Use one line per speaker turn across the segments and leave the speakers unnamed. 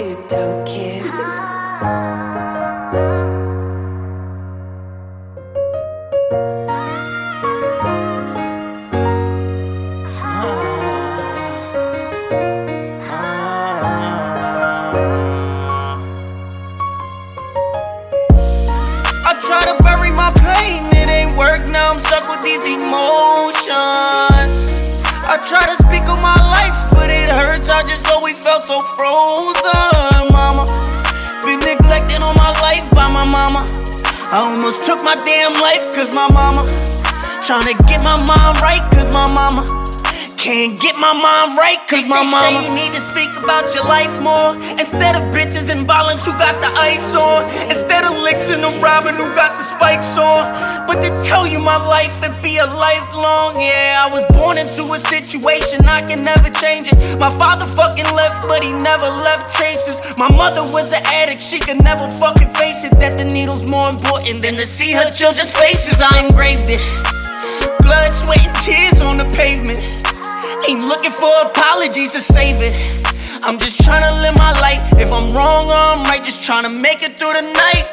too dope, kid.
I try to bury my pain, it ain't work now. I'm stuck with these emotions. I try to I almost took my damn life, cause my mama. Tryna get my mind right, cause my mama. Can't get my mind right, cause my mama. Say you need to speak about your life more. Instead of bitches and violence who got the ice on. Instead of licks and the robbing who got the spikes on. But to tell you my life, it be a lifelong. Yeah, I was born into a situation, I can never change it. My father fucking left, but he never left traces. My mother was an addict, she could never fucking face it. That the needle's more important than to see her children's faces. I engraved it. Blood, sweat, and tears on the pavement. Ain't looking for apologies to save it. I'm just trying to live my life. If I'm wrong or I'm right, just trying to make it through the night.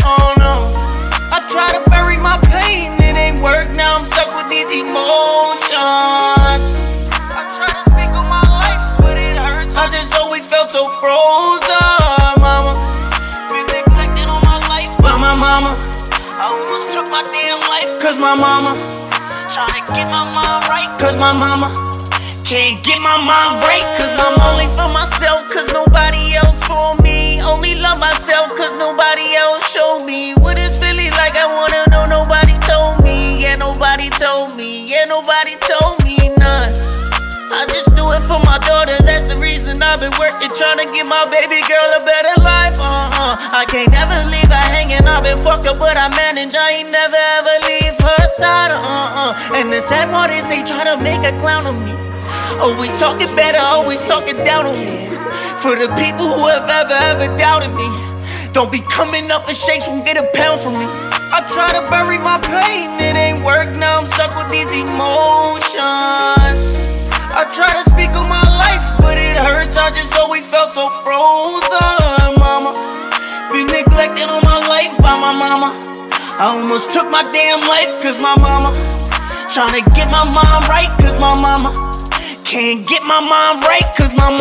Mama. I almost took my damn life, cause my mama. Tryna get my mind right, cause my mama. Can't get my mind right, cause I'm only for myself, cause nobody reason I've been working, trying to give my baby girl a better life. Uh uh, I can't never leave her hanging, I've been fucked up, but I manage, I ain't never ever leave her side. Uh uh, and the sad part is they try to make a clown of me. Always talking better, always talking down on me. For the people who have ever, ever doubted me. Don't be coming up and shakes, won't get a pound from me. I try to bury my pain, it ain't work now. I'm stuck with these emotions. So frozen, mama. Been neglected all my life by my mama. I almost took my damn life, cause my mama. Tryna get my mind right, cause my mama. Can't get my mind right, cause my mama.